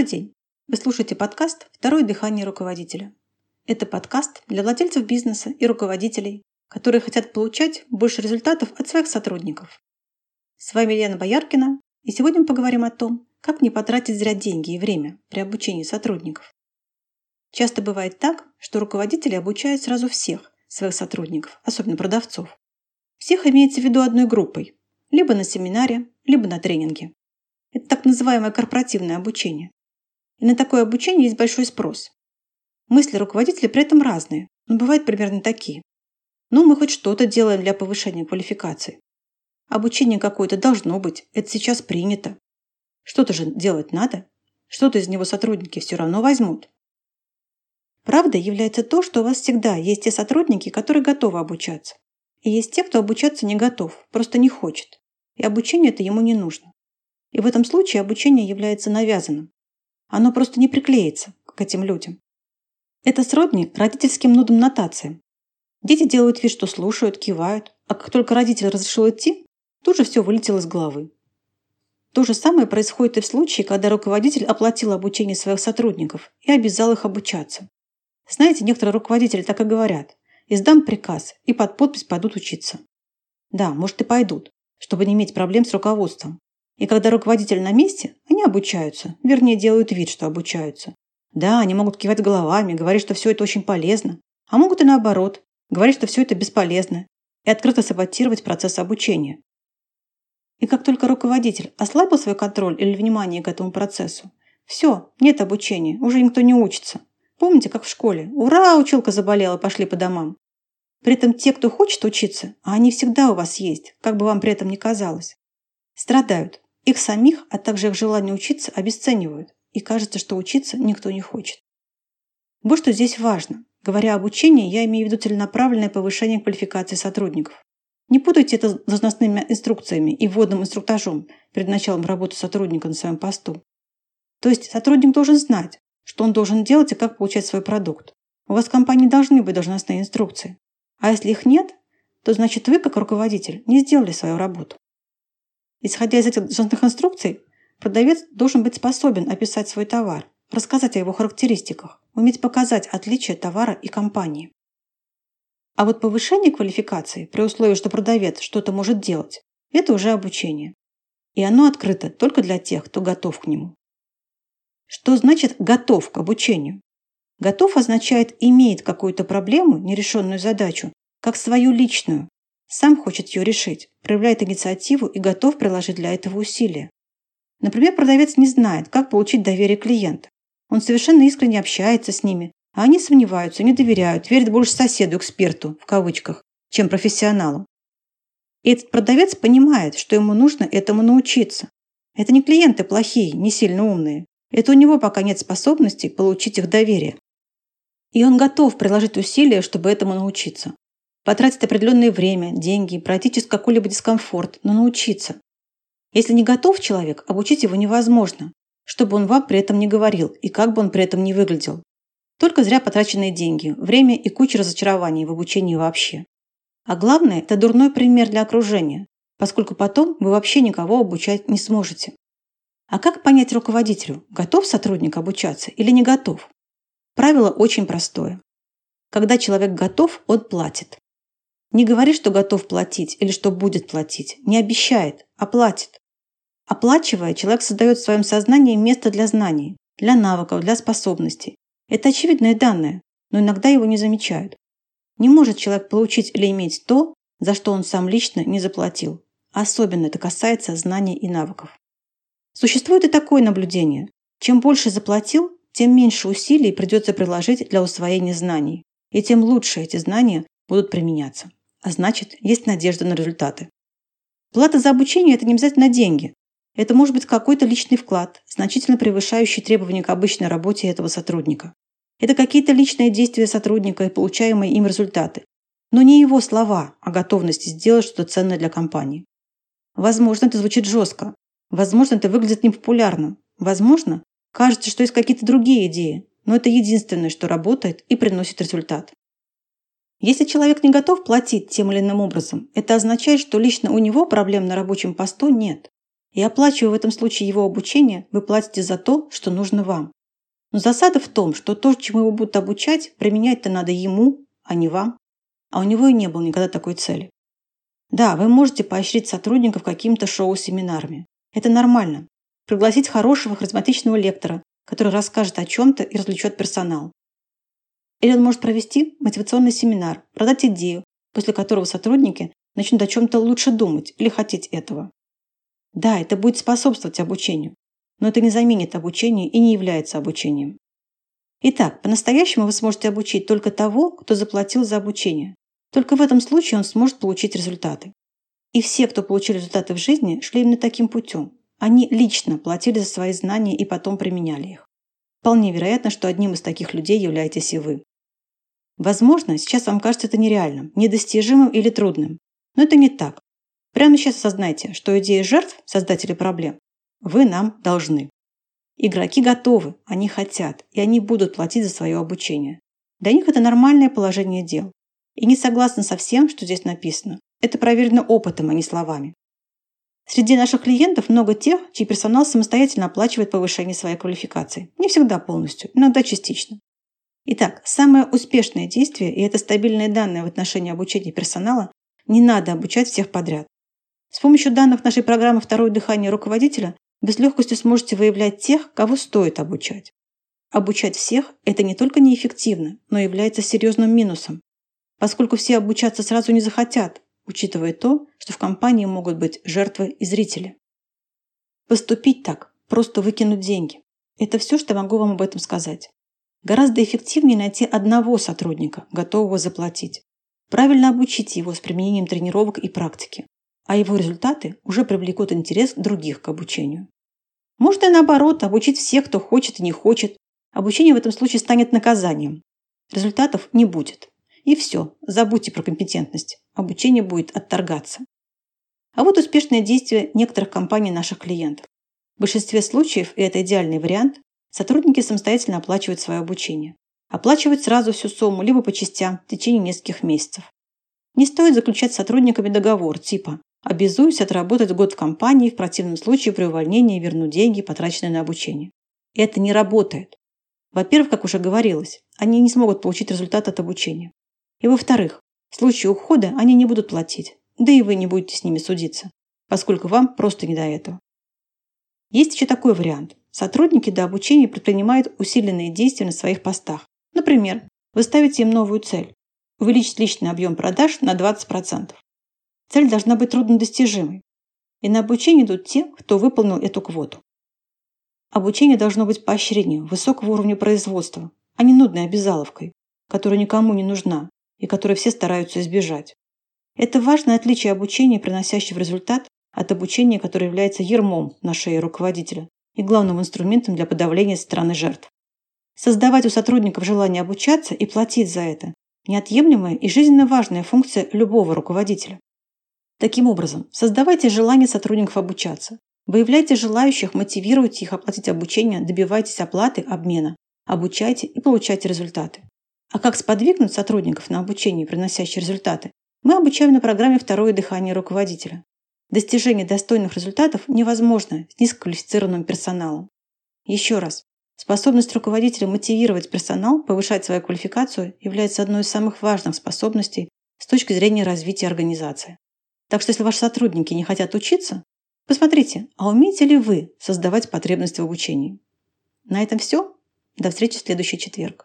Добрый день! Вы слушаете подкаст «Второе дыхание руководителя». Это подкаст для владельцев бизнеса и руководителей, которые хотят получать больше результатов от своих сотрудников. С вами Лена Бояркина, и сегодня мы поговорим о том, как не потратить зря деньги и время при обучении сотрудников. Часто бывает так, что руководители обучают сразу всех своих сотрудников, особенно продавцов. Всех имеется в виду одной группой, либо на семинаре, либо на тренинге. Это так называемое корпоративное обучение. И на такое обучение есть большой спрос. Мысли руководителей при этом разные, но бывают примерно такие. Ну, мы хоть что-то делаем для повышения квалификации. Обучение какое-то должно быть, это сейчас принято. Что-то же делать надо. Что-то из него сотрудники все равно возьмут. Правдой является то, что у вас всегда есть те сотрудники, которые готовы обучаться. И есть те, кто обучаться не готов, просто не хочет. И обучение это ему не нужно. И в этом случае обучение является навязанным. Оно просто не приклеится к этим людям. Это сродни родительским нудным нотациям. Дети делают вид, что слушают, кивают, а как только родитель разрешил идти, тут же все вылетело из головы. То же самое происходит и в случае, когда руководитель оплатил обучение своих сотрудников и обязал их обучаться. Знаете, некоторые руководители так и говорят. Издам приказ, и под подпись пойдут учиться. Да, может и пойдут, чтобы не иметь проблем с руководством. И когда руководитель на месте, они обучаются, вернее, делают вид, что обучаются. Да, они могут кивать головами, говорить, что все это очень полезно, а могут и наоборот, говорить, что все это бесполезно, и открыто саботировать процесс обучения. И как только руководитель ослабил свой контроль или внимание к этому процессу, все, нет обучения, уже никто не учится. Помните, как в школе? Ура, училка заболела, пошли по домам. При этом те, кто хочет учиться, а они всегда у вас есть, как бы вам при этом ни казалось, страдают, их самих, а также их желание учиться обесценивают, и кажется, что учиться никто не хочет. Вот что здесь важно. Говоря об учении, я имею в виду целенаправленное повышение квалификации сотрудников. Не путайте это с должностными инструкциями и вводным инструктажом перед началом работы сотрудника на своем посту. То есть сотрудник должен знать, что он должен делать и как получать свой продукт. У вас в компании должны быть должностные инструкции. А если их нет, то значит вы, как руководитель, не сделали свою работу. Исходя из этих должностных инструкций, продавец должен быть способен описать свой товар, рассказать о его характеристиках, уметь показать отличие товара и компании. А вот повышение квалификации при условии, что продавец что-то может делать, это уже обучение. И оно открыто только для тех, кто готов к нему. Что значит «готов к обучению»? Готов означает имеет какую-то проблему, нерешенную задачу, как свою личную, сам хочет ее решить, проявляет инициативу и готов приложить для этого усилия. Например, продавец не знает, как получить доверие клиента. Он совершенно искренне общается с ними, а они сомневаются, не доверяют, верят больше соседу, эксперту, в кавычках, чем профессионалу. И этот продавец понимает, что ему нужно этому научиться. Это не клиенты плохие, не сильно умные. Это у него пока нет способности получить их доверие. И он готов приложить усилия, чтобы этому научиться потратить определенное время, деньги, пройти через какой-либо дискомфорт, но научиться. Если не готов человек, обучить его невозможно, чтобы он вам при этом не говорил и как бы он при этом не выглядел. Только зря потраченные деньги, время и куча разочарований в обучении вообще. А главное, это дурной пример для окружения, поскольку потом вы вообще никого обучать не сможете. А как понять руководителю, готов сотрудник обучаться или не готов? Правило очень простое. Когда человек готов, он платит. Не говорит, что готов платить или что будет платить. Не обещает, а платит. Оплачивая, человек создает в своем сознании место для знаний, для навыков, для способностей. Это очевидные данные, но иногда его не замечают. Не может человек получить или иметь то, за что он сам лично не заплатил. Особенно это касается знаний и навыков. Существует и такое наблюдение. Чем больше заплатил, тем меньше усилий придется приложить для усвоения знаний, и тем лучше эти знания будут применяться а значит, есть надежда на результаты. Плата за обучение – это не обязательно деньги. Это может быть какой-то личный вклад, значительно превышающий требования к обычной работе этого сотрудника. Это какие-то личные действия сотрудника и получаемые им результаты. Но не его слова о готовности сделать что-то ценное для компании. Возможно, это звучит жестко. Возможно, это выглядит непопулярно. Возможно, кажется, что есть какие-то другие идеи. Но это единственное, что работает и приносит результат. Если человек не готов платить тем или иным образом, это означает, что лично у него проблем на рабочем посту нет. И оплачивая в этом случае его обучение, вы платите за то, что нужно вам. Но засада в том, что то, чему его будут обучать, применять-то надо ему, а не вам. А у него и не было никогда такой цели. Да, вы можете поощрить сотрудников какими-то шоу-семинарами. Это нормально. Пригласить хорошего харизматичного лектора, который расскажет о чем-то и развлечет персонал. Или он может провести мотивационный семинар, продать идею, после которого сотрудники начнут о чем-то лучше думать или хотеть этого. Да, это будет способствовать обучению, но это не заменит обучение и не является обучением. Итак, по-настоящему вы сможете обучить только того, кто заплатил за обучение. Только в этом случае он сможет получить результаты. И все, кто получили результаты в жизни, шли именно таким путем. Они лично платили за свои знания и потом применяли их. Вполне вероятно, что одним из таких людей являетесь и вы. Возможно, сейчас вам кажется это нереальным, недостижимым или трудным. Но это не так. Прямо сейчас осознайте, что идея жертв, создатели проблем, вы нам должны. Игроки готовы, они хотят, и они будут платить за свое обучение. Для них это нормальное положение дел. И не согласны со всем, что здесь написано. Это проверено опытом, а не словами. Среди наших клиентов много тех, чей персонал самостоятельно оплачивает повышение своей квалификации. Не всегда полностью, иногда частично. Итак, самое успешное действие, и это стабильные данные в отношении обучения персонала, не надо обучать всех подряд. С помощью данных нашей программы «Второе дыхание руководителя» вы с легкостью сможете выявлять тех, кого стоит обучать. Обучать всех – это не только неэффективно, но и является серьезным минусом, поскольку все обучаться сразу не захотят, учитывая то, что в компании могут быть жертвы и зрители. Поступить так – просто выкинуть деньги. Это все, что могу вам об этом сказать. Гораздо эффективнее найти одного сотрудника, готового заплатить. Правильно обучить его с применением тренировок и практики. А его результаты уже привлекут интерес других к обучению. Можно и наоборот, обучить всех, кто хочет и не хочет. Обучение в этом случае станет наказанием. Результатов не будет. И все, забудьте про компетентность. Обучение будет отторгаться. А вот успешное действие некоторых компаний наших клиентов. В большинстве случаев, и это идеальный вариант, Сотрудники самостоятельно оплачивают свое обучение. Оплачивают сразу всю сумму, либо по частям, в течение нескольких месяцев. Не стоит заключать с сотрудниками договор типа «обязуюсь отработать год в компании, в противном случае при увольнении верну деньги, потраченные на обучение». Это не работает. Во-первых, как уже говорилось, они не смогут получить результат от обучения. И во-вторых, в случае ухода они не будут платить, да и вы не будете с ними судиться, поскольку вам просто не до этого. Есть еще такой вариант. Сотрудники до обучения предпринимают усиленные действия на своих постах. Например, вы ставите им новую цель – увеличить личный объем продаж на 20%. Цель должна быть труднодостижимой. И на обучение идут те, кто выполнил эту квоту. Обучение должно быть поощрением высокого уровня производства, а не нудной обязаловкой, которая никому не нужна и которой все стараются избежать. Это важное отличие обучения, приносящего результат, от обучения, которое является ермом на шее руководителя, и главным инструментом для подавления стороны жертв. Создавать у сотрудников желание обучаться и платить за это – неотъемлемая и жизненно важная функция любого руководителя. Таким образом, создавайте желание сотрудников обучаться, выявляйте желающих, мотивируйте их оплатить обучение, добивайтесь оплаты, обмена, обучайте и получайте результаты. А как сподвигнуть сотрудников на обучение, приносящие результаты, мы обучаем на программе «Второе дыхание руководителя». Достижение достойных результатов невозможно с низкоквалифицированным персоналом. Еще раз, способность руководителя мотивировать персонал, повышать свою квалификацию является одной из самых важных способностей с точки зрения развития организации. Так что если ваши сотрудники не хотят учиться, посмотрите, а умеете ли вы создавать потребность в обучении. На этом все. До встречи в следующий четверг.